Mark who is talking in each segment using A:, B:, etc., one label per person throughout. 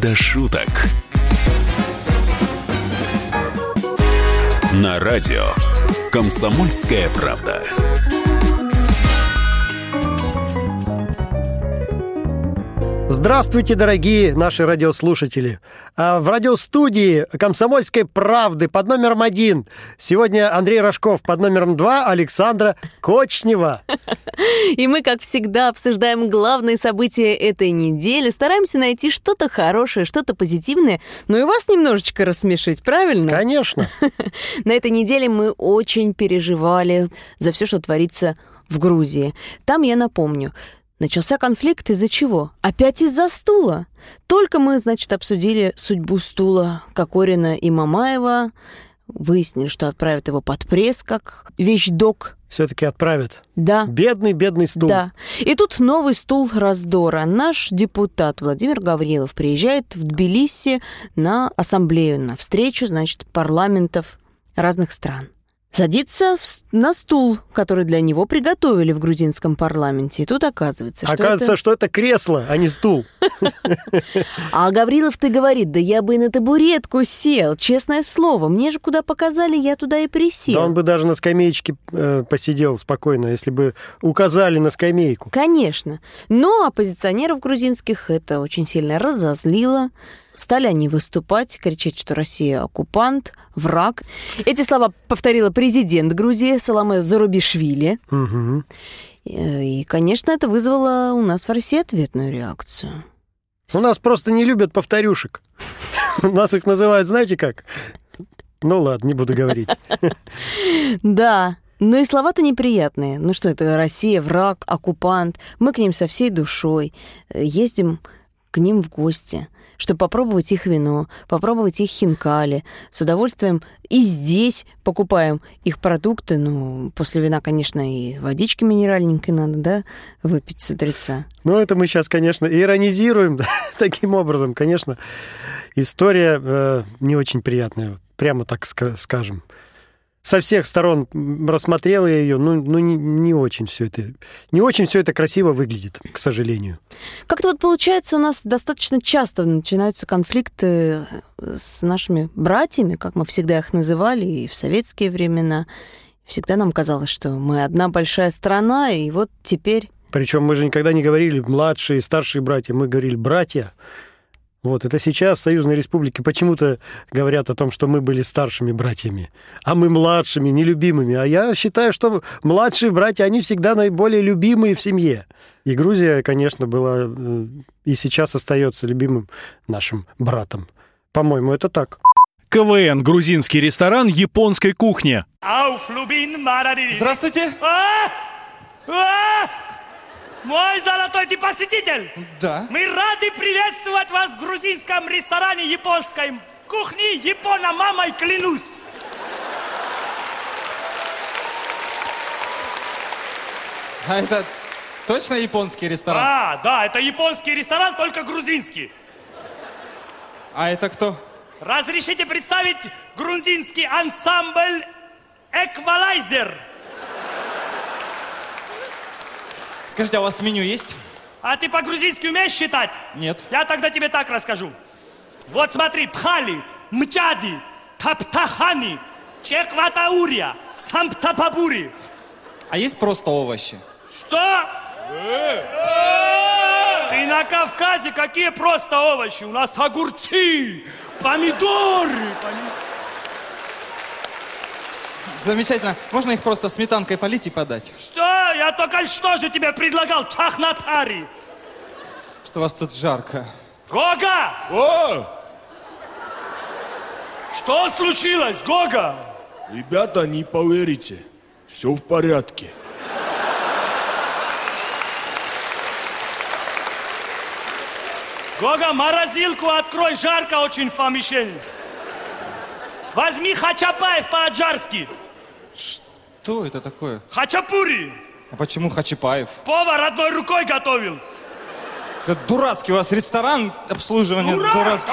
A: До шуток. На радио «Комсомольская правда».
B: Здравствуйте, дорогие наши радиослушатели. А В радиостудии «Комсомольской правды» под номером один. Сегодня Андрей Рожков под номером два, Александра Кочнева.
C: И мы, как всегда, обсуждаем главные события этой недели, стараемся найти что-то хорошее, что-то позитивное, но и вас немножечко рассмешить, правильно?
B: Конечно.
C: На этой неделе мы очень переживали за все, что творится в Грузии. Там, я напомню, Начался конфликт из-за чего? Опять из-за стула. Только мы, значит, обсудили судьбу стула Кокорина и Мамаева, выяснили, что отправят его под пресс, как вещдок.
B: Все-таки отправят.
C: Да.
B: Бедный, бедный стул.
C: Да. И тут новый стул раздора. Наш депутат Владимир Гаврилов приезжает в Тбилиси на ассамблею, на встречу, значит, парламентов разных стран. Садится в- на стул, который для него приготовили в грузинском парламенте. И тут оказывается, что
B: Оказывается,
C: это...
B: что это кресло, а не стул.
C: А Гаврилов-то говорит, да я бы и на табуретку сел, честное слово. Мне же куда показали, я туда и присел.
B: Да он бы даже на скамеечке э, посидел спокойно, если бы указали на скамейку.
C: Конечно. Но оппозиционеров грузинских это очень сильно разозлило. Стали они выступать, кричать, что Россия оккупант, враг. Эти слова повторила президент Грузии Саламе Зарубишвили. Э, И, конечно, это вызвало у нас в России ответную реакцию.
B: У нас просто не любят повторюшек. У нас их называют, знаете как? Ну ладно, не буду говорить.
C: Да, но и слова-то неприятные. Ну что это, Россия, враг, оккупант. Мы к ним со всей душой э, ездим к ним в гости, чтобы попробовать их вино, попробовать их хинкали. С удовольствием и здесь покупаем их продукты. Ну, после вина, конечно, и водички минеральненькой надо, да, выпить с утреца.
B: Ну, это мы сейчас, конечно, иронизируем таким образом. Конечно, история э, не очень приятная, прямо так ска- скажем. Со всех сторон рассмотрел я ее, ну, ну не, не очень все это, не очень все это красиво выглядит, к сожалению.
C: Как-то вот получается, у нас достаточно часто начинаются конфликты э, с нашими братьями, как мы всегда их называли, и в советские времена. Всегда нам казалось, что мы одна большая страна, и вот теперь...
B: Причем мы же никогда не говорили младшие, старшие братья, мы говорили братья. Вот, это сейчас в Союзной Республике почему-то говорят о том, что мы были старшими братьями, а мы младшими, нелюбимыми. А я считаю, что младшие братья, они всегда наиболее любимые в семье. И Грузия, конечно, была э, и сейчас остается любимым нашим братом. По-моему, это так.
D: КВН «Грузинский ресторан японской кухни».
E: Ауф, Лубин, Марари.
F: Здравствуйте.
E: Мой золотой ты посетитель!
F: Да.
E: Мы рады приветствовать вас в грузинском ресторане японской кухни Япона мамой клянусь!
F: А это точно японский ресторан?
E: А, да, это японский ресторан, только грузинский.
F: А это кто?
E: Разрешите представить грузинский ансамбль «Эквалайзер».
F: Скажите, а у вас меню есть?
E: А ты по-грузински умеешь считать?
F: Нет.
E: Я тогда тебе так расскажу. Вот смотри, пхали, мчади, таптахани, чекватаурия, самптапабури.
F: А есть просто овощи?
E: Что? Ты на Кавказе какие просто овощи? У нас огурцы, помидоры. пони-
F: Замечательно. Можно их просто сметанкой полить и подать?
E: Что? Я только что же тебе предлагал чахнатари.
F: Что у вас тут жарко.
E: Гога!
G: О,
E: Что случилось, Гога?
G: ребята, не поверите. Все в порядке.
E: Гога, морозилку открой, жарко очень в помещении. Возьми хачапаев по-аджарски.
F: Что это такое?
E: Хачапури.
F: А почему Хачапаев?
E: Повар одной рукой готовил.
F: Это дурацкий у вас ресторан обслуживания. Дурацкий.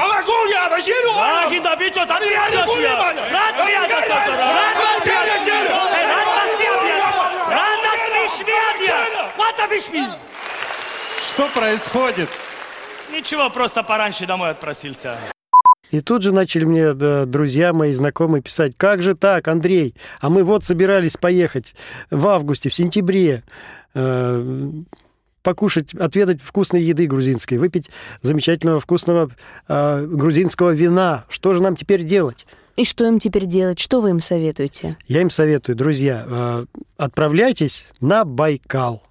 E: Обишь ми.
F: Что происходит?
E: Ничего, просто пораньше домой отпросился.
B: И тут же начали мне да, друзья мои, знакомые писать, как же так, Андрей, а мы вот собирались поехать в августе, в сентябре, э, покушать, отведать вкусной еды грузинской, выпить замечательного вкусного э, грузинского вина. Что же нам теперь делать?
C: И что им теперь делать? Что вы им советуете?
B: Я им советую, друзья, э, отправляйтесь на Байкал.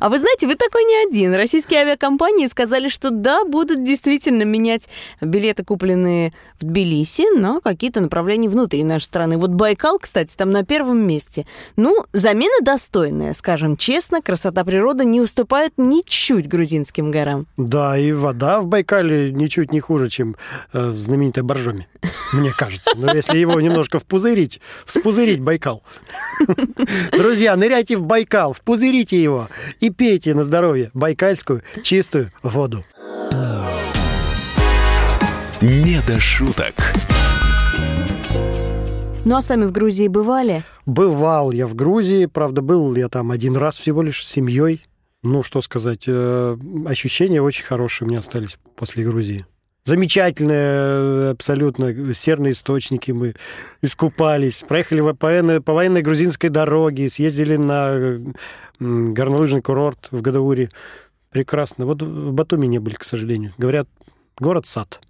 C: А вы знаете, вы такой не один. Российские авиакомпании сказали, что да, будут действительно менять билеты, купленные в Тбилиси, на какие-то направления внутри нашей страны. Вот Байкал, кстати, там на первом месте. Ну, замена достойная, скажем честно. Красота природы не уступает ничуть грузинским горам.
B: Да, и вода в Байкале ничуть не хуже, чем э, в знаменитой Боржоме, мне кажется. Но если его немножко впузырить, вспузырить Байкал. Друзья, ныряйте в Байкал, впузырите его и пейте на здоровье байкальскую чистую воду.
A: «Не до шуток».
C: Ну а сами в Грузии бывали?
B: Бывал я в Грузии, правда, был я там один раз всего лишь с семьей. Ну, что сказать, э, ощущения очень хорошие у меня остались после Грузии. Замечательные э, абсолютно серные источники. Мы искупались, проехали по военной, по военной грузинской дороге, съездили на э, горнолыжный курорт в Гадауре. Прекрасно. Вот в Батуми не были, к сожалению. Говорят, город-сад.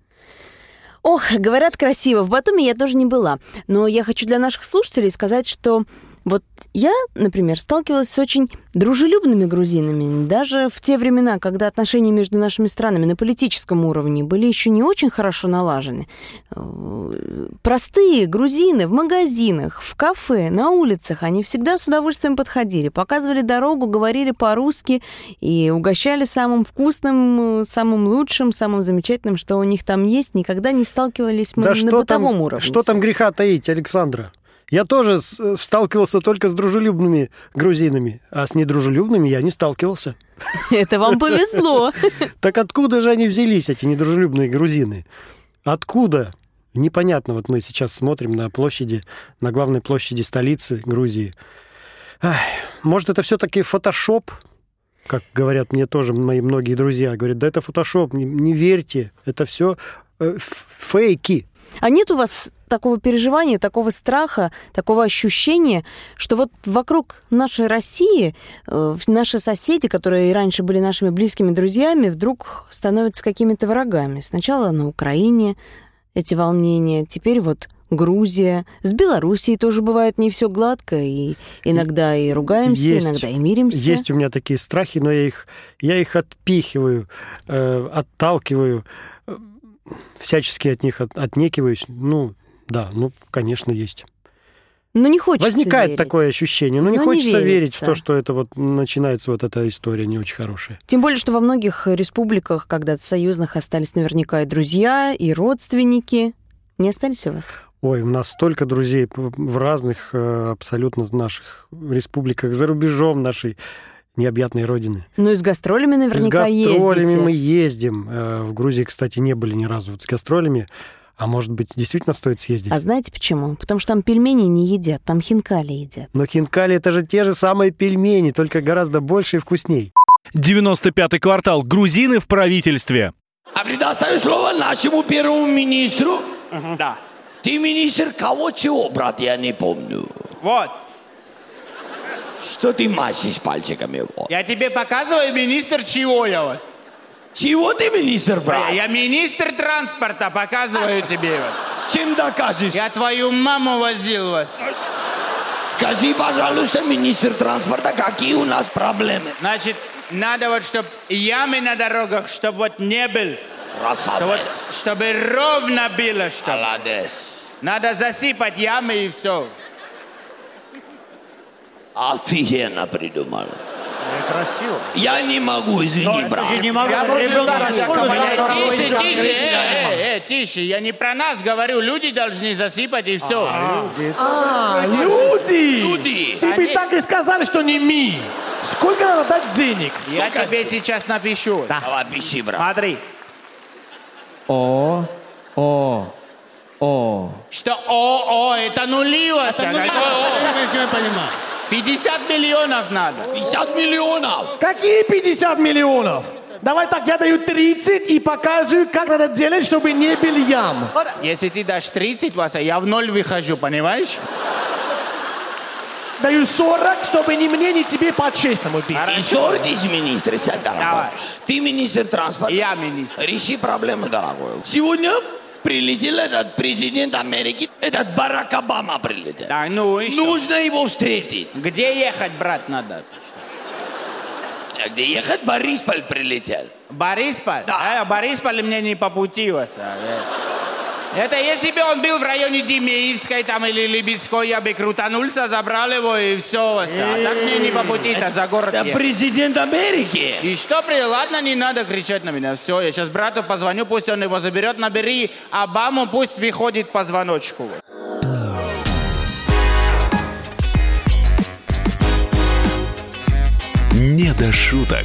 C: Ох, говорят красиво. В Батуми я тоже не была. Но я хочу для наших слушателей сказать, что вот я, например, сталкивалась с очень дружелюбными грузинами. Даже в те времена, когда отношения между нашими странами на политическом уровне были еще не очень хорошо налажены. Э, Простые грузины в магазинах, в кафе, на улицах, они всегда с удовольствием подходили, показывали дорогу, говорили по-русски и угощали самым вкусным, э, самым лучшим, самым замечательным, что у них там есть. Никогда не сталкивались мы
B: да
C: на бытовом
B: там,
C: уровне.
B: что там греха таить, Александра? Я тоже э, сталкивался только с дружелюбными грузинами, а с недружелюбными я не сталкивался.
C: Это вам повезло.
B: Так откуда же они взялись, эти недружелюбные грузины? Откуда? Непонятно. Вот мы сейчас смотрим на площади, на главной площади столицы Грузии. Может, это все-таки фотошоп? Как говорят мне тоже мои многие друзья. Говорят, да это фотошоп, не, не верьте. Это все фейки.
C: А нет у вас такого переживания, такого страха, такого ощущения, что вот вокруг нашей России э, наши соседи, которые раньше были нашими близкими друзьями, вдруг становятся какими-то врагами. Сначала на Украине эти волнения, теперь вот Грузия. С Белоруссией тоже бывает не все гладко, и иногда и ругаемся,
B: Есть.
C: иногда и миримся.
B: Есть у меня такие страхи, но я их, я их отпихиваю, э, отталкиваю, э, всячески от них от- отнекиваюсь. Ну, да, ну, конечно, есть.
C: Но не хочется
B: Возникает
C: верить.
B: такое ощущение, но не
C: Но не
B: хочется верить в то, что это вот начинается вот эта история не очень хорошая.
C: Тем более, что во многих республиках, когда-то союзных, остались наверняка и друзья, и родственники. Не остались у вас?
B: Ой, у нас столько друзей в разных э, абсолютно наших республиках, за рубежом нашей необъятной родины.
C: Ну и с гастролями
B: с
C: наверняка
B: гастролями
C: ездите.
B: мы ездим. Э, В Грузии, кстати, не были ни разу. Вот с гастролями, а может быть, действительно стоит съездить?
C: А знаете почему? Потому что там пельмени не едят, там хинкали едят.
B: Но хинкали это же те же самые пельмени, только гораздо больше и вкусней.
D: 95-й квартал. Грузины в правительстве.
H: А предоставлю слово нашему первому министру.
E: Да.
H: Ты министр кого чего, брат, я не помню.
E: Вот.
H: Что ты машешь пальчиками? Вот.
E: Я тебе показываю, министр чего я вот.
H: Чего ты министр, брат?
E: Я министр транспорта, показываю тебе вот.
H: Чем докажешь?
E: Я твою маму возил вас.
H: Скажи, пожалуйста, министр транспорта, какие у нас проблемы?
E: Значит, надо вот, чтобы ямы на дорогах, чтобы вот не был. Что вот,
H: Красавец.
E: чтобы ровно было, чтобы.
H: Молодец.
E: Надо засыпать ямы и все.
H: Офигенно придумал.
E: Красиво.
H: Я не могу, извини, брат.
E: Тише, тише, э, э, э, тише. Я не про нас говорю. Люди должны засыпать и все.
I: А, люди!
H: Люди,
I: Ты бы так и сказали, что не ми. Сколько надо дать денег?
E: Я тебе сейчас напишу.
H: давай пиши, брат.
E: Смотри.
I: О, о, о.
E: Что о, о, это нули у вас. а какое о? 50 миллионов надо.
H: 50 миллионов.
I: Какие 50 миллионов? Давай так, я даю 30 и показываю, как надо делать, чтобы не был ям.
J: Если ты дашь 30, Вася, я в ноль выхожу, понимаешь?
I: Даю 40, чтобы ни мне, ни тебе по-честному бить.
H: И ссоритесь, министр, сядь, дорогой.
J: Давай.
H: Ты министр транспорта.
J: Я министр.
H: Реши проблему, дорогой. Сегодня прилетел этот президент Америки, этот Барак Обама прилетел.
J: Да, ну и что?
H: Нужно его встретить.
J: Где ехать, брат, надо?
H: А Где ехать? Борисполь прилетел.
J: Борисполь?
H: Да.
J: Э, Борисполь мне не по пути, Вася. э. Это если бы он был в районе Демеевской там или Либецкой, я бы крутанулся, забрал его и все. А так мне не по пути, это за город
H: Это президент Америки.
J: И что, при... ладно, не надо кричать на меня. Все, я сейчас брату позвоню, пусть он его заберет, набери Обаму, пусть выходит по звоночку.
A: «Не до шуток».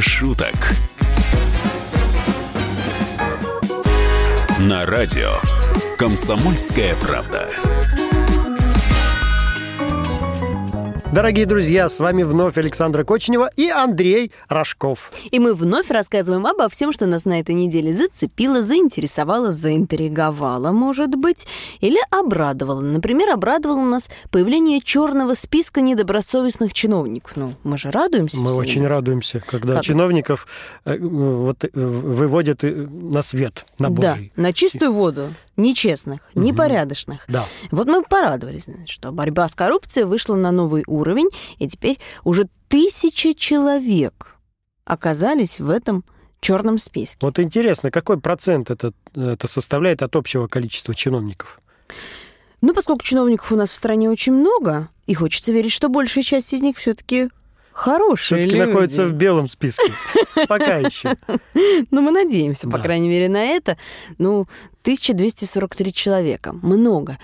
A: Шуток. На радио «Комсомольская правда».
B: Дорогие друзья, с вами вновь Александра Кочнева и Андрей Рожков.
C: И мы вновь рассказываем обо всем, что нас на этой неделе зацепило, заинтересовало, заинтриговало, может быть, или обрадовало. Например, обрадовало нас появление черного списка недобросовестных чиновников. Ну, мы же радуемся.
B: Мы
C: все
B: очень радуемся, когда
C: Как?
B: чиновников э, вот, э, выводят э, на свет, на
C: Да,
B: Божий.
C: на чистую воду. Нечестных, непорядочных.
B: Да.
C: Вот мы порадовались, что борьба с коррупцией вышла на новый уровень, и теперь уже тысяча человек оказались в этом черном списке.
B: Вот интересно, какой процент это, это составляет от общего количества чиновников?
C: Ну, поскольку чиновников у нас в стране очень много, и хочется верить, что большая часть из них все-таки хорошие
B: Все-таки
C: люди.
B: находится в белом списке. Пока еще.
C: Ну, мы надеемся, по крайней мере, на это. Ну, 1243 человека. Много.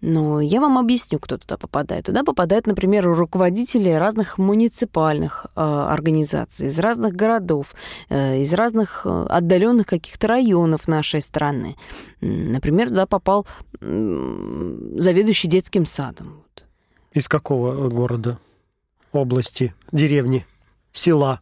C: Но я вам объясню, кто туда попадает. Туда попадают, например, руководители разных муниципальных э, организаций, из разных городов, э, из разных отдаленных каких-то районов нашей страны. Например, туда попал м, заведующий детским садом.
B: Из какого города? Области, деревни, села?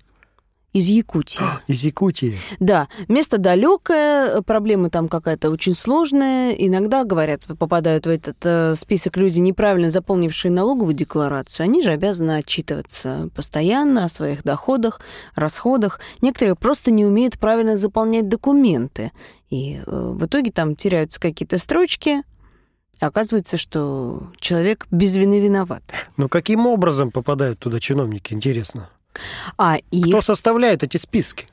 C: Из Якутии.
B: Из Якутии.
C: Да, место далекое, проблема там какая-то очень сложная. Иногда, говорят, попадают в этот э, список люди, неправильно заполнившие налоговую декларацию. Они же обязаны отчитываться постоянно о своих доходах, расходах. Некоторые просто не умеют правильно заполнять документы. И э, в итоге там теряются какие-то строчки. Оказывается, что человек без вины виноват.
B: Ну, каким образом попадают туда чиновники, интересно?
C: А и
B: Кто составляет эти списки?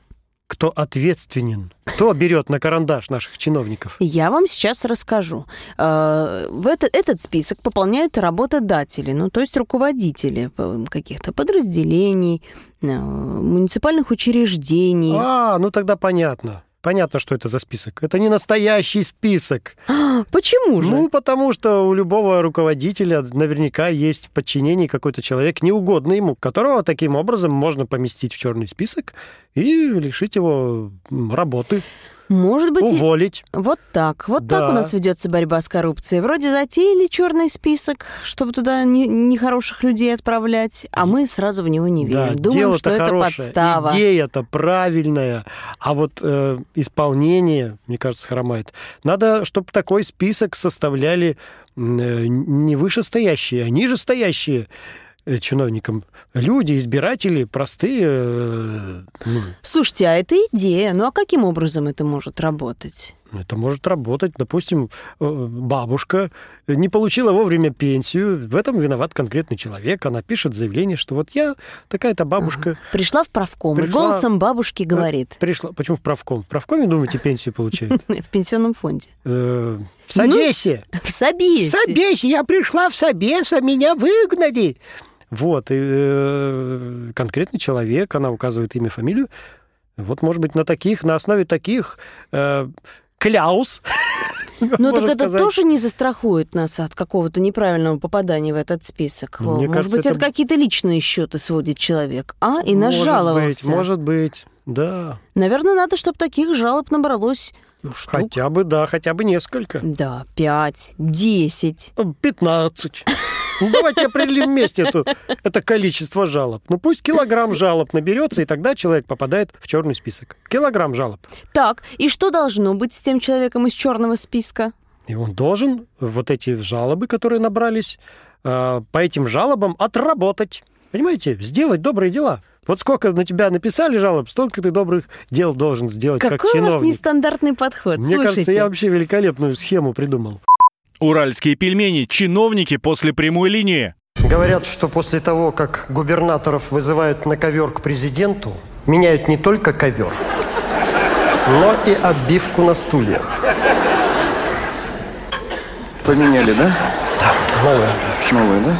B: Кто ответственен? Кто берет на карандаш наших чиновников?
C: Я вам сейчас расскажу. Э, В этот, этот список пополняют работодатели, ну, то есть руководители э, каких-то подразделений, э, муниципальных учреждений.
B: А, ну тогда понятно. Понятно, что это за список. Это не настоящий список.
C: Почему же?
B: Ну, потому что у любого руководителя наверняка есть в подчинении какой-то человек, неугодный ему, которого таким образом можно поместить в черный список и лишить его работы,
C: Может быть, и-
B: уволить.
C: вот так. Вот
B: Да.
C: так у нас ведется борьба с коррупцией. Вроде затеяли черный список, чтобы туда не- нехороших людей отправлять, а мы сразу в него не верим.
B: Да,
C: Думаем, что это
B: хорошее,
C: подстава.
B: идея-то правильная, а вот э, исполнение, мне кажется, хромает. Надо, чтобы такой список составляли э, не вышестоящие, а нижестоящие чиновникам люди, избиратели, простые. э, ну,
C: Слушайте, а это идея. Ну а каким образом это может работать?
B: Это может работать. Допустим, э, бабушка не получила вовремя пенсию. В этом виноват конкретный человек. Она пишет заявление, что вот я такая-то бабушка.
C: Пришла в правком и
B: Пришла-
C: голосом бабушки говорит.
B: Пришла. Почему в правком? В правкоме, думаете, пенсию получают?
C: В пенсионном фонде.
B: Э, В Собесе.
C: В Собесе.
B: В Собесе. Я пришла в Собес, а меня выгнали. Вот. И э, конкретный человек, она указывает имя, фамилию. Вот, может быть, на таких, на основе таких э, кляус.
C: Ну, так это
B: сказать.
C: тоже не застрахует нас от какого-то неправильного попадания в этот список.
B: Мне
C: Может
B: кажется,
C: быть,
B: это-
C: это какие-то личные счеты сводит человек, а? И нас
B: Может
C: жаловался.
B: быть, может быть, да.
C: Наверное, надо, чтобы таких жалоб набралось ну, штук.
B: Хотя бы, да, хотя бы несколько.
C: Да, пять, десять.
B: 15. Ну, давайте определим вместе эту, это количество жалоб. Ну, пусть килограмм жалоб наберется, и тогда человек попадает в черный список. Килограмм жалоб.
C: Так, и что должно быть с тем человеком из черного списка?
B: И он должен вот эти жалобы, которые набрались, э, по этим жалобам отработать. Понимаете? Сделать добрые дела. Вот сколько на тебя написали жалоб, столько ты добрых дел должен сделать как
C: Какой у вас
B: чиновник.
C: нестандартный подход?
B: Мне
C: Слушайте.
B: кажется, я вообще великолепную схему придумал.
D: Уральские пельмени. Чиновники после прямой линии.
B: Говорят, что после того, как губернаторов вызывают на ковер к президенту, меняют не только ковер, но и обивку на стульях.
K: Поменяли, да?
B: Новая.
K: Новые, да?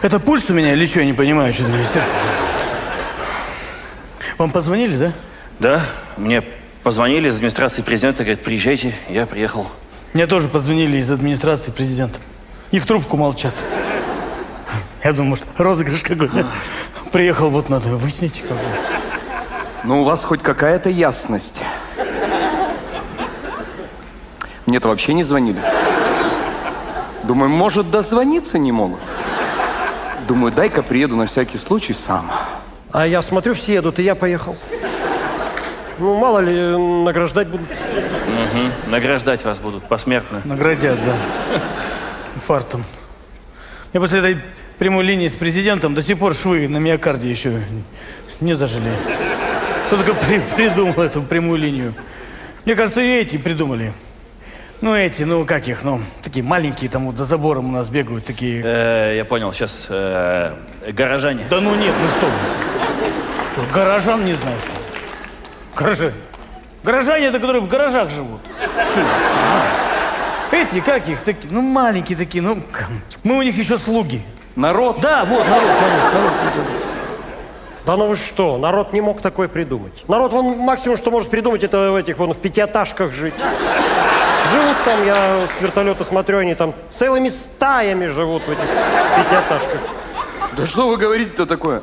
L: Это пульс у меня или что, я не понимаю, что-то мне сердце. Вам позвонили, да?
M: Да, мне позвонили из администрации президента, говорят, приезжайте, я приехал.
L: Мне тоже позвонили из администрации президента. И в трубку молчат. Я думаю, может, розыгрыш какой-то. Приехал, вот надо выяснить. Как бы.
K: Ну, у вас хоть какая-то ясность. Мне-то вообще не звонили. Думаю, может, дозвониться не могут. Думаю, дай-ка приеду на всякий случай сам.
B: А я смотрю, все едут, и я поехал. Ну, мало ли, награждать будут.
M: Угу. Награждать вас будут посмертно.
L: Наградят, да. Инфарктом. Я после этой прямой линии с президентом до сих пор швы на миокарде еще не зажили. Кто только при- придумал эту прямую линию? Мне кажется, и эти придумали. Ну, эти, ну, как их, ну, такие маленькие, там вот за забором у нас бегают, такие...
M: Э, я понял, сейчас э, горожане.
L: Да ну нет, ну что вы. Что, горожан не знаю, что ли? Горожане. Горожане это которые в гаражах живут. Эти, как их, такие, ну маленькие такие, ну, мы у них еще слуги.
K: Народ?
L: Да, вот, народ, народ, народ.
B: Да ну вы что, народ не мог такое придумать. Народ, вон максимум, что может придумать, это в этих вон в пятиэтажках жить. Живут там, я с вертолета смотрю, они там целыми стаями живут в этих пятиэтажках.
K: Да что вы говорите-то такое?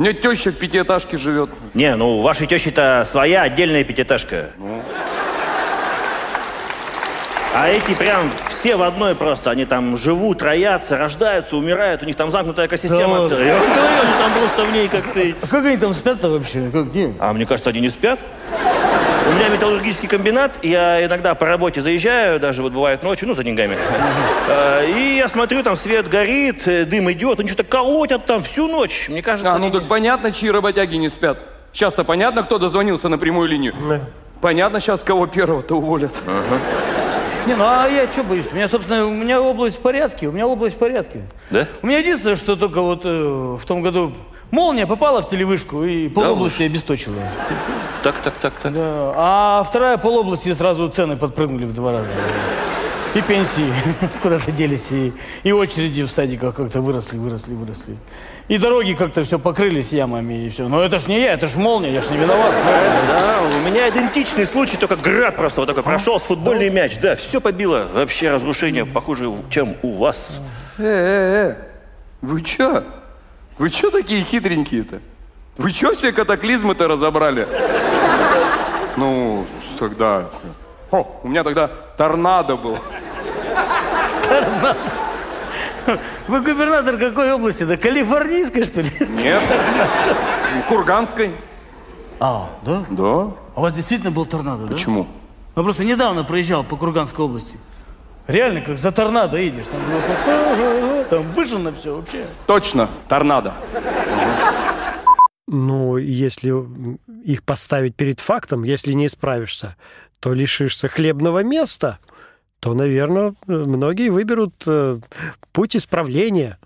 K: У меня теща в пятиэтажке живет.
M: Не, ну у вашей тещи-то своя отдельная пятиэтажка. А эти прям все в одной просто. Они там живут, роятся, рождаются, умирают. У них там замкнутая экосистема
L: Да
M: целая. Я вам говорю, они там просто в ней как ты.
L: А как они там спят-то вообще? Как, где?
M: А мне кажется, они не спят. У меня металлургический комбинат, я иногда по работе заезжаю, даже вот бывает ночью, ну, за деньгами. Э, И я смотрю, там свет горит, э, дым идет, они что-то колотят там всю ночь. Мне кажется,
K: А, ну
M: они-
K: так понятно, чьи работяги не спят. Сейчас-то понятно, кто дозвонился на прямую линию? Понятно сейчас, кого первого-то уволят.
L: Не, ну а я что боюсь? У меня, собственно, у меня область в порядке, у меня область в порядке.
M: Да?
L: У меня единственное, что только вот э, в том году молния попала в телевышку и полобласти обесточила.
M: Так, так, так, так.
L: Да. А вторая полобласти сразу цены подпрыгнули в два раза. И пенсии куда-то делись, и, и очереди в садиках как-то выросли, выросли, выросли. И дороги как-то все покрылись ямами, и все. Но это ж не я, это ж молния, я ж не виноват.
M: Да, у меня идентичный случай, только град просто вот такой прошел с футбольный мяч. Да, все побило. Вообще разрушение похуже, чем у вас.
K: Э-э-э, вы чё? Вы чё такие хитренькие-то? Вы чё все катаклизмы-то разобрали? Ну, тогда... О, у меня тогда торнадо был.
L: Вы губернатор какой области? Да калифорнийской, что ли?
K: Нет. Курганской.
L: А, да?
K: Да.
L: А у вас действительно был торнадо, да?
K: Почему?
L: Я просто недавно проезжал по Курганской области. Реально, как за торнадо едешь. Там, просто там выжжено все вообще.
K: Точно, торнадо.
B: Ну, если их поставить перед фактом, если не исправишься, то лишишься хлебного места, то, наверное, многие выберут э, путь исправления.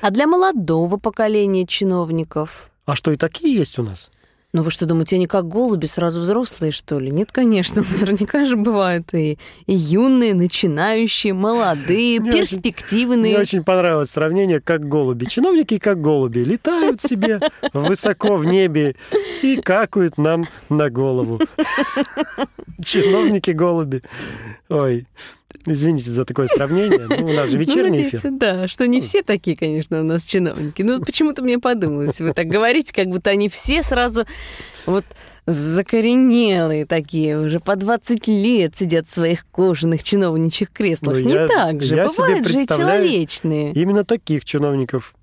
C: А для молодого поколения чиновников?
B: А что, и такие есть у нас?
C: Ну вы что, думаете, они как голуби, сразу взрослые, что ли? Нет, конечно, наверняка же бывают и, и юные, начинающие, молодые,
B: Мне
C: перспективные.
B: Мне очень понравилось сравнение, как голуби. Чиновники, как голуби, летают себе высоко в небе и какают нам на голову. Чиновники голуби. Ой, извините за такое сравнение. Ну, у нас же вечерний
C: ну,
B: эфир.
C: надеюсь, Да, что не все такие, конечно, у нас чиновники. Ну, почему-то мне подумалось, вы так говорите, как будто они все сразу вот закоренелые такие, уже по 20 лет сидят в своих кожаных чиновничьих креслах.
B: Ну,
C: не
B: я-
C: так же,
B: я себе
C: бывают же и
B: представляю
C: человечные.
B: Именно таких чиновников.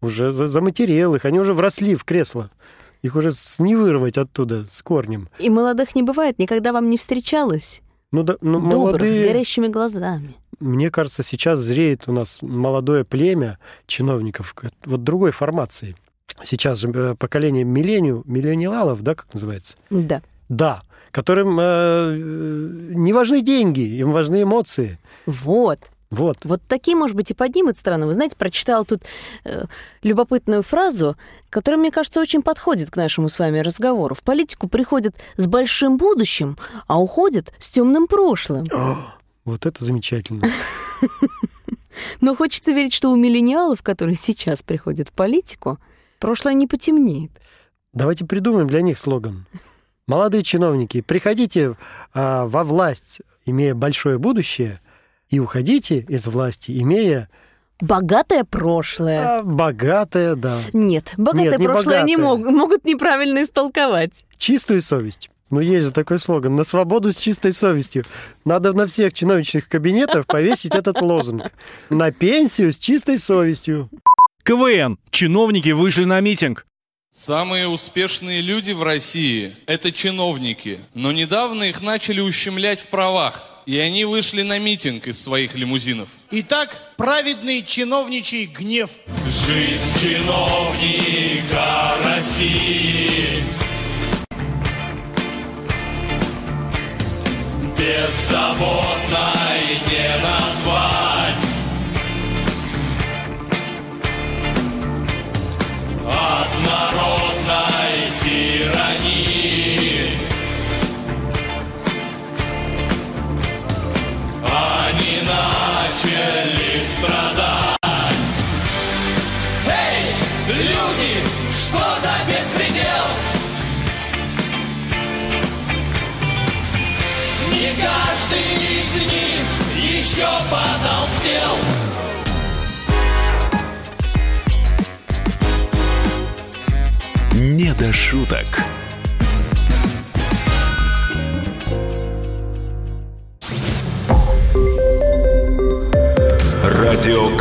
B: Уже за- заматерел их, они уже вросли в кресло. Их уже не вырвать оттуда с корнем.
C: И молодых не бывает, никогда вам не встречалось.
B: Ну, да, ну,
C: Добрых,
B: молодые...
C: с горящими глазами.
B: Мне кажется, сейчас зреет у нас молодое племя чиновников вот другой формации. Сейчас же э, поколение миллениум, миллениалов, да, как называется?
C: Да.
B: Да, которым э, э, не важны деньги, им важны эмоции.
C: Вот.
B: Вот.
C: Вот такие, может быть, и поднимут страну. Вы знаете, прочитала тут э, любопытную фразу, которая, мне кажется, очень подходит к нашему с вами разговору. В политику приходят с большим будущим, а уходят с темным прошлым.
B: Вот это замечательно.
C: Но хочется верить, что у миллениалов, которые сейчас приходят в политику, прошлое не потемнеет.
B: Давайте придумаем для них слоган. Молодые чиновники, приходите а, во власть, имея большое будущее, и уходите из власти, имея
C: Богатое прошлое.
B: а, богатое, да,
C: Нет, богатое
B: Нет, не
C: прошлое они
B: богатое.
C: мог- могут неправильно истолковать.
B: чистую совесть. Ну, есть же такой слоган. На свободу с чистой совестью. Надо на всех чиновничных кабинетах повесить этот лозунг. На пенсию с чистой совестью.
D: КВН. Чиновники вышли на митинг.
N: Самые успешные люди в России – это чиновники. Но недавно их начали ущемлять в правах. И они вышли на митинг из своих лимузинов.
I: Итак, праведный чиновничий гнев.
E: Жизнь чиновника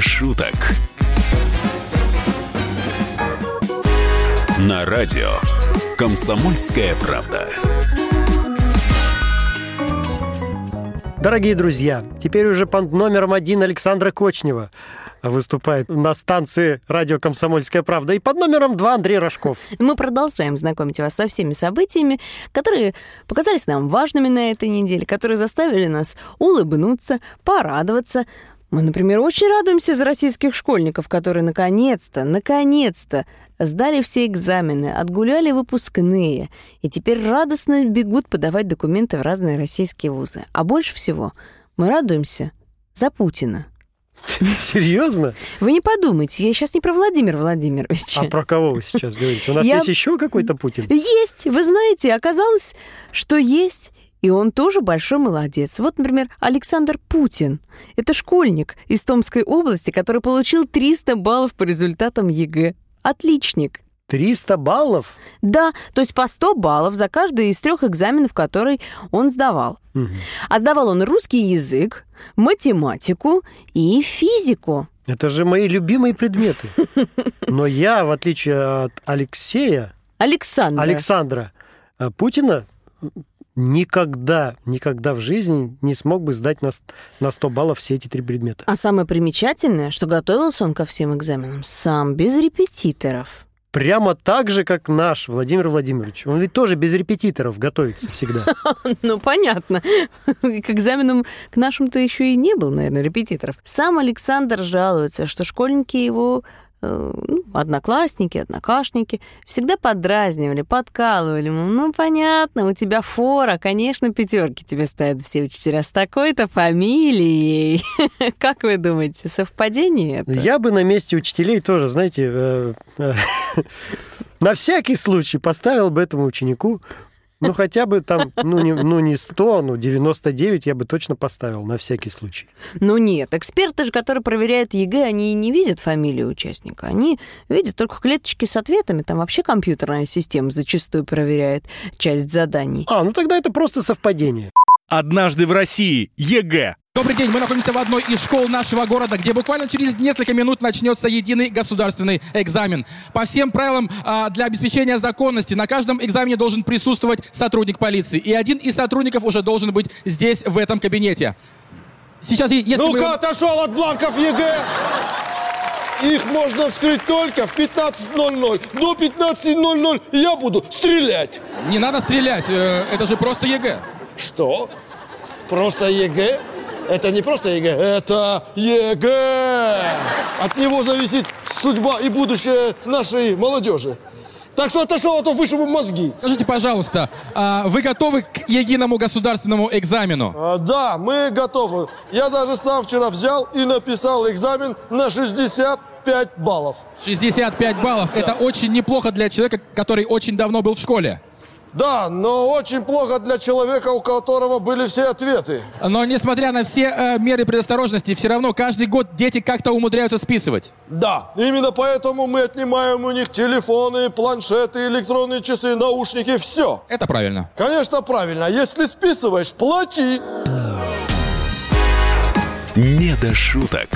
A: Шуток. На радио «Комсомольская правда».
B: Дорогие друзья, теперь уже под номером один Александра Кочнева выступает на станции радио «Комсомольская правда». И под номером два Андрей Рожков.
C: Мы продолжаем знакомить вас со всеми событиями, которые показались нам важными на этой неделе, которые заставили нас улыбнуться, порадоваться. Мы, например, очень радуемся за российских школьников, которые наконец-то, наконец-то сдали все экзамены, отгуляли выпускные и теперь радостно бегут подавать документы в разные российские вузы. А больше всего мы радуемся за Путина.
B: Серьезно?
C: Вы не подумайте, я сейчас не про Владимира Владимировича.
B: А про кого вы сейчас говорите? У нас
C: Я-
B: есть еще какой-то Путин?
C: Есть, вы знаете, оказалось, что есть, и он тоже большой молодец. Вот, например, Александр Путин. Это школьник из Томской области, который получил 300 баллов по результатам ЕГЭ. отличник.
B: 300 баллов?
C: Да, то есть по 100 баллов за каждый из трех экзаменов, который он сдавал. А сдавал он русский язык, математику и физику.
B: Это же мои любимые предметы. Но я, в отличие от Алексея,
C: Александра.
B: Александра э, Путина, никогда, никогда в жизни не смог бы сдать на, на 100 баллов все эти три предмета.
C: А самое примечательное, что готовился он ко всем экзаменам сам, без репетиторов.
B: Прямо так же, как наш Владимир Владимирович. Он ведь тоже без репетиторов готовится всегда.
C: Ну, понятно. К экзаменам к нашим-то еще и не был, наверное, репетиторов. Сам Александр жалуется, что школьники его э, ну, одноклассники, однокашники всегда подразнивали, подкалывали. Ну, понятно, у тебя фора, конечно, пятерки тебе ставят все учителя с такой-то фамилией. Как вы думаете, совпадение это?
B: Я бы на месте учителей тоже, знаете, э, э, на всякий случай поставил бы этому ученику, ну, хотя бы там, ну не, ну, не 100, ну, 99 я бы точно поставил на всякий случай.
C: Ну нет, эксперты же, которые проверяют ЕГЭ, они и не видят фамилию участника. Они видят только клеточки с ответами. Там вообще компьютерная система зачастую проверяет часть заданий.
B: А, ну тогда это просто совпадение.
D: Однажды в России. ЕГЭ.
O: Добрый день, мы находимся в одной из школ нашего города, где буквально через несколько минут начнется единый государственный экзамен. По всем правилам а, для обеспечения законности на каждом экзамене должен присутствовать сотрудник полиции. И один из сотрудников уже должен быть здесь, в этом кабинете. Сейчас, если мы-
G: Ну-ка, отошел от бланков ЕГЭ! Их можно вскрыть только в 15.00. До 15.00 я буду стрелять.
O: Не надо стрелять, э, это же просто ЕГЭ.
G: Что? Просто ЕГЭ? Это не просто ЕГЭ, это ЕГЭ! От него зависит судьба и будущее нашей молодежи. Так что отошел, а то вышибу мозги.
O: Скажите, пожалуйста, а вы готовы к единому государственному экзамену?
G: А, да, мы готовы. Я даже сам вчера взял и написал экзамен на 65 баллов.
O: 65 баллов. Это очень неплохо для человека, который очень давно был в школе.
G: Да, но очень плохо для человека, у которого были все ответы.
O: Но несмотря на все э, меры предосторожности, все равно каждый год дети как-то умудряются списывать.
G: Да, именно поэтому мы отнимаем у них телефоны, планшеты, электронные часы, наушники, все.
O: Это правильно.
G: Конечно, правильно. Если списываешь, плати.
A: Не до шуток.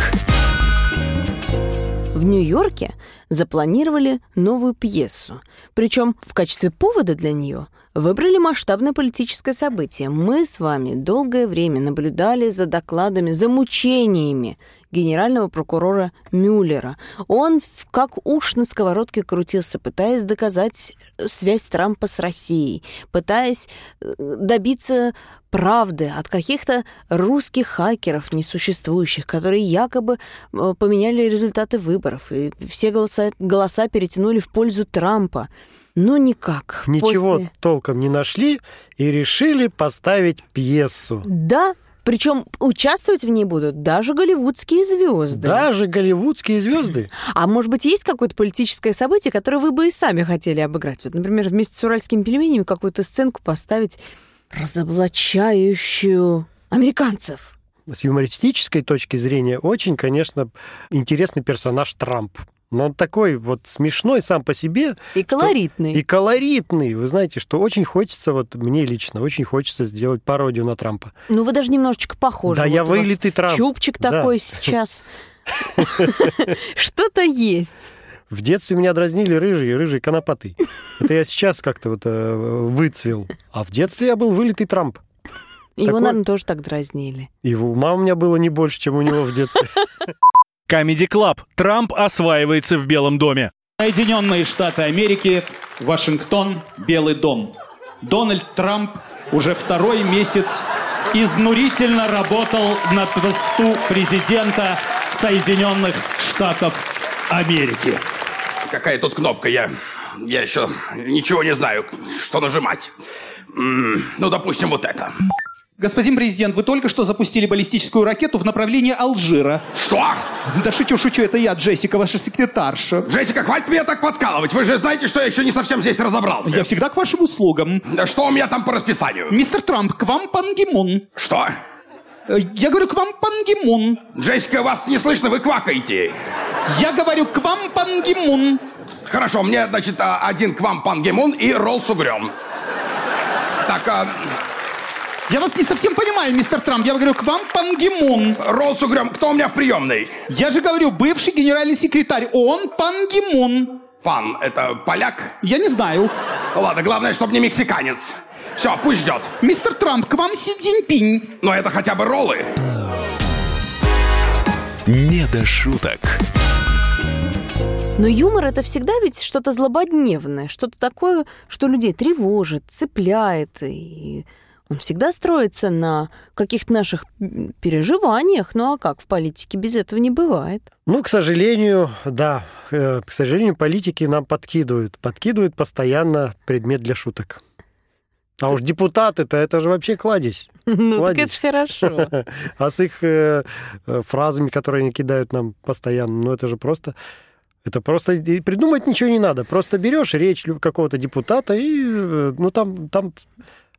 C: В Нью-Йорке запланировали новую пьесу. Причем в качестве повода для нее выбрали масштабное политическое событие. Мы с вами долгое время наблюдали за докладами, за мучениями генерального прокурора Мюллера. Он как уж на сковородке крутился, пытаясь доказать связь Трампа с Россией, пытаясь э, добиться правды от каких-то русских хакеров несуществующих, которые якобы э, поменяли результаты выборов, и все голоса, голоса перетянули в пользу Трампа. Но никак.
B: Ничего
C: После-
B: толком не нашли и решили поставить пьесу.
C: Да, причем участвовать в ней будут даже голливудские звезды.
B: Даже голливудские звезды.
C: А может быть, есть какое-то политическое событие, которое вы бы и сами хотели обыграть? Вот, например, вместе с уральскими пельменями какую-то сценку поставить, разоблачающую американцев.
B: С юмористической точки зрения очень, конечно, интересный персонаж Трамп. Но он такой вот смешной сам по себе.
C: И колоритный.
B: И колоритный. Вы знаете, что очень хочется, вот мне лично, очень хочется сделать пародию на Трампа.
C: Ну, вы даже немножечко похожи.
B: Да,
C: Вот
B: я вылитый Трамп.
C: Чубчик
B: Да.
C: такой сейчас. Что-то есть.
B: В детстве меня дразнили рыжий, рыжий конопатый. Это я сейчас как-то вот э, выцвел. А в детстве я был вылитый Трамп.
C: Его,
B: Такой-
C: наверное, тоже так дразнили.
B: И ума у меня было не больше, чем у него в детстве.
D: Comedy Club. Трамп осваивается в Белом доме.
P: Соединенные Штаты Америки, Вашингтон, Белый дом. Дональд Трамп уже второй месяц изнурительно работал на посту президента Соединенных Штатов Америки.
H: Какая тут кнопка? Я, я еще ничего не знаю, что нажимать. Ну, допустим, вот это.
P: Господин президент, вы только что запустили баллистическую ракету в направлении Алжира.
H: Что?
P: Да шучу, шучу, это я, Джессика, ваша секретарша.
H: Джессика, хватит меня так подкалывать. Вы же знаете, что я еще не совсем здесь разобрался.
P: Я всегда к вашим услугам.
H: Да Что у меня там по расписанию?
P: Мистер Трамп, к вам Пан Ги Мун.
H: Что?
P: Э, Я говорю, к вам Пан Ги Мун.
H: Джессика, вас не слышно, вы квакаете.
P: Я говорю, к вам Пан Ги Мун.
H: хорошо, мне, значит, а, один к вам пан Гимун и ролл с угрем. Так, а,
P: Я вас не совсем понимаю, мистер Трамп. Я говорю, к вам Пан Ги Мун.
H: ролл с угрем, кто у меня в приемной?
P: Я же говорю, бывший генеральный секретарь. Он Пан Ги Мун.
H: Пан, это поляк?
P: Я не знаю.
H: Ладно, главное, чтобы не мексиканец. Все, пусть ждет.
P: Мистер Трамп, к вам Си Цзиньпинь.
H: Но это хотя бы роллы.
A: Не до шуток.
C: Но юмор это всегда ведь что-то злободневное, что-то такое, что людей тревожит, цепляет. И он всегда строится на каких-то наших переживаниях. Ну а как, в политике без этого не бывает.
B: Ну, к сожалению, да, э, к сожалению, политики нам подкидывают. Подкидывают постоянно предмет для шуток. А уж депутаты-то, это же вообще кладезь.
C: Ну, так
B: Кладезь.
C: это ж хорошо.
B: А с их э, э, фразами, которые они кидают нам постоянно, ну это же просто... Это просто придумать ничего не надо. Просто берешь речь какого-то депутата, и ну там, там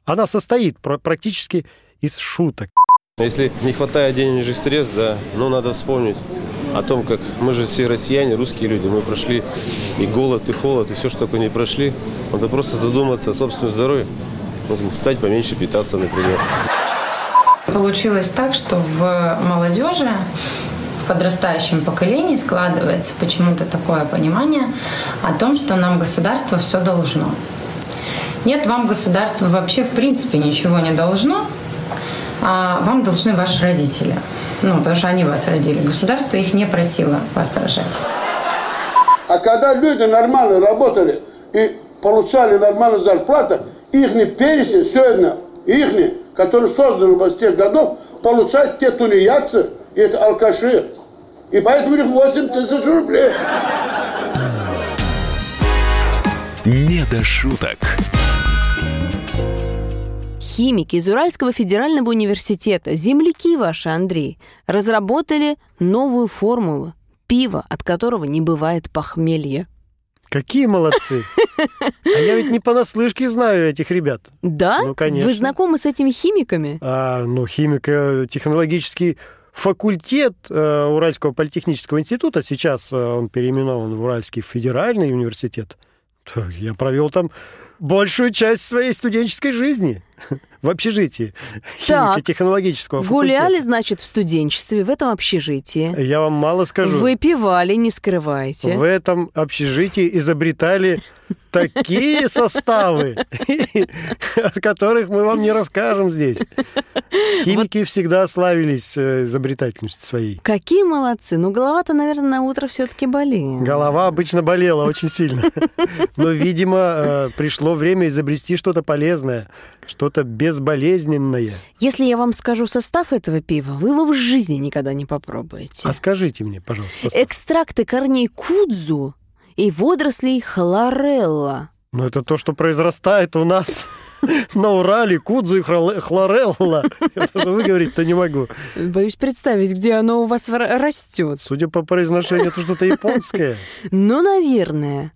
B: она состоит пр- практически из шуток.
Q: Если не хватает денежных средств, да, ну надо вспомнить о том, как мы же все россияне, русские люди, мы прошли и голод, и холод, и все, что такое не прошли. Надо просто задуматься о собственном здоровье, ну, стать поменьше питаться, например.
R: Получилось так, что в молодежи, в подрастающем поколении складывается почему-то такое понимание о том, что нам государство все должно. Нет, вам государство вообще в принципе ничего не должно, а вам должны ваши родители. Ну, потому что они вас родили. Государство их не просило вас рожать.
S: А когда люди нормально работали и получали нормальную зарплату, их пенсии сегодня, их, которые созданы в тех годов, получают те тунеядцы и это алкаши. И поэтому у них 8 тысяч рублей.
A: Не до шуток.
C: Химики из Уральского федерального университета, земляки ваши, Андрей, разработали новую формулу пива, от которого не бывает похмелья.
B: Какие молодцы! А я ведь не понаслышке знаю этих ребят.
C: Да?
B: Ну, конечно.
C: Вы знакомы с этими химиками?
B: А, ну, химико-технологический факультет э, Уральского политехнического института, сейчас э, он переименован в Уральский федеральный университет. То Я провел там большую часть своей студенческой жизни в общежитии
C: Так,
B: химико-технологического
C: Гуляли,
B: факультета.
C: значит, в студенчестве, в этом общежитии.
B: Я вам мало скажу.
C: Выпивали, не скрывайте.
B: В этом общежитии изобретали такие составы, от которых мы вам не расскажем здесь. Химики всегда славились э, изобретательностью своей.
C: Какие молодцы. Ну, голова-то, наверное, на утро все-таки болеет.
B: Голова обычно болела очень сильно. Но, видимо, э, пришло время изобрести что-то полезное, что-то безболезненное.
C: Если я вам скажу состав этого пива, вы его в жизни никогда не попробуете.
B: А скажите мне, пожалуйста, состав.
C: Экстракты корней кудзу и водорослей хлорелла.
B: Ну, это то, что произрастает у нас на Урале, кудзу и хлорелла. Это же выговорить-то не могу.
C: Боюсь представить, где оно у вас растет.
B: Судя по произношению, это что-то японское.
C: Ну, наверное.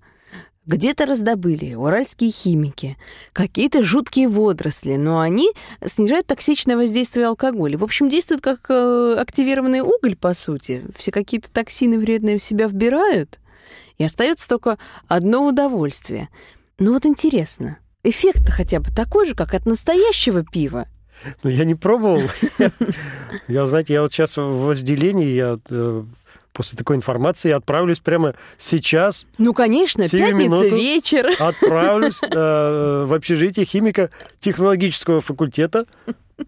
C: Где-то раздобыли уральские химики какие-то жуткие водоросли, но они снижают токсичное воздействие алкоголя. В общем, действуют как э, активированный уголь, по сути. Все какие-то токсины вредные в себя вбирают, и остается только одно удовольствие. Ну вот интересно, эффект-то хотя бы такой же, как от настоящего пива?
B: Ну, я не пробовал. Я, знаете, я вот сейчас в возделении, я э, после такой информации отправлюсь прямо сейчас.
C: Ну, конечно, пятница,
B: минуту
C: вечер.
B: Отправлюсь э, в общежитие химико-технологического факультета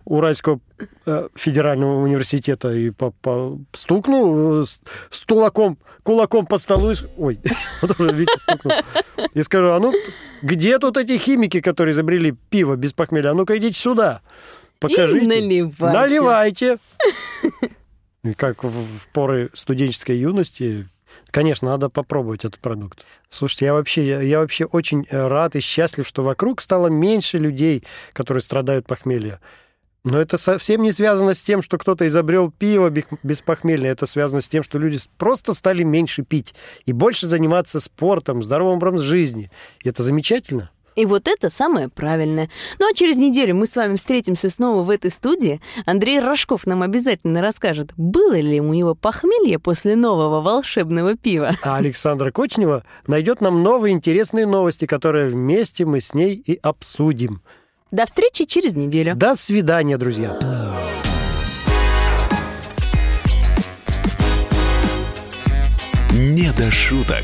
B: Уральского э, федерального университета и по, по- стукну э, с, тулаком, кулаком по столу. и Ой, вот уже, видите, стукнул. И скажу, а ну, где тут эти химики, которые изобрели пиво без похмелья? А ну-ка, идите сюда. Покажите.
C: наливайте.
B: Наливайте. Как в, поры студенческой юности, конечно, надо попробовать этот продукт. Слушайте, я вообще, я, вообще очень э, рад и счастлив, что вокруг стало меньше людей, которые страдают похмелья. Но это совсем не связано с тем, что кто-то изобрел пиво без похмелья. Это связано с тем, что люди просто стали меньше пить и больше заниматься спортом, здоровым образом жизни. И это замечательно.
C: И вот это самое правильное. Ну а через неделю мы с вами встретимся снова в этой студии. Андрей Рожков нам обязательно расскажет, было ли у него похмелье после нового волшебного пива.
B: А Александра Кочнева найдет нам новые интересные новости, которые вместе мы с ней и обсудим.
C: До встречи через неделю.
B: До свидания, друзья.
A: Не до шуток.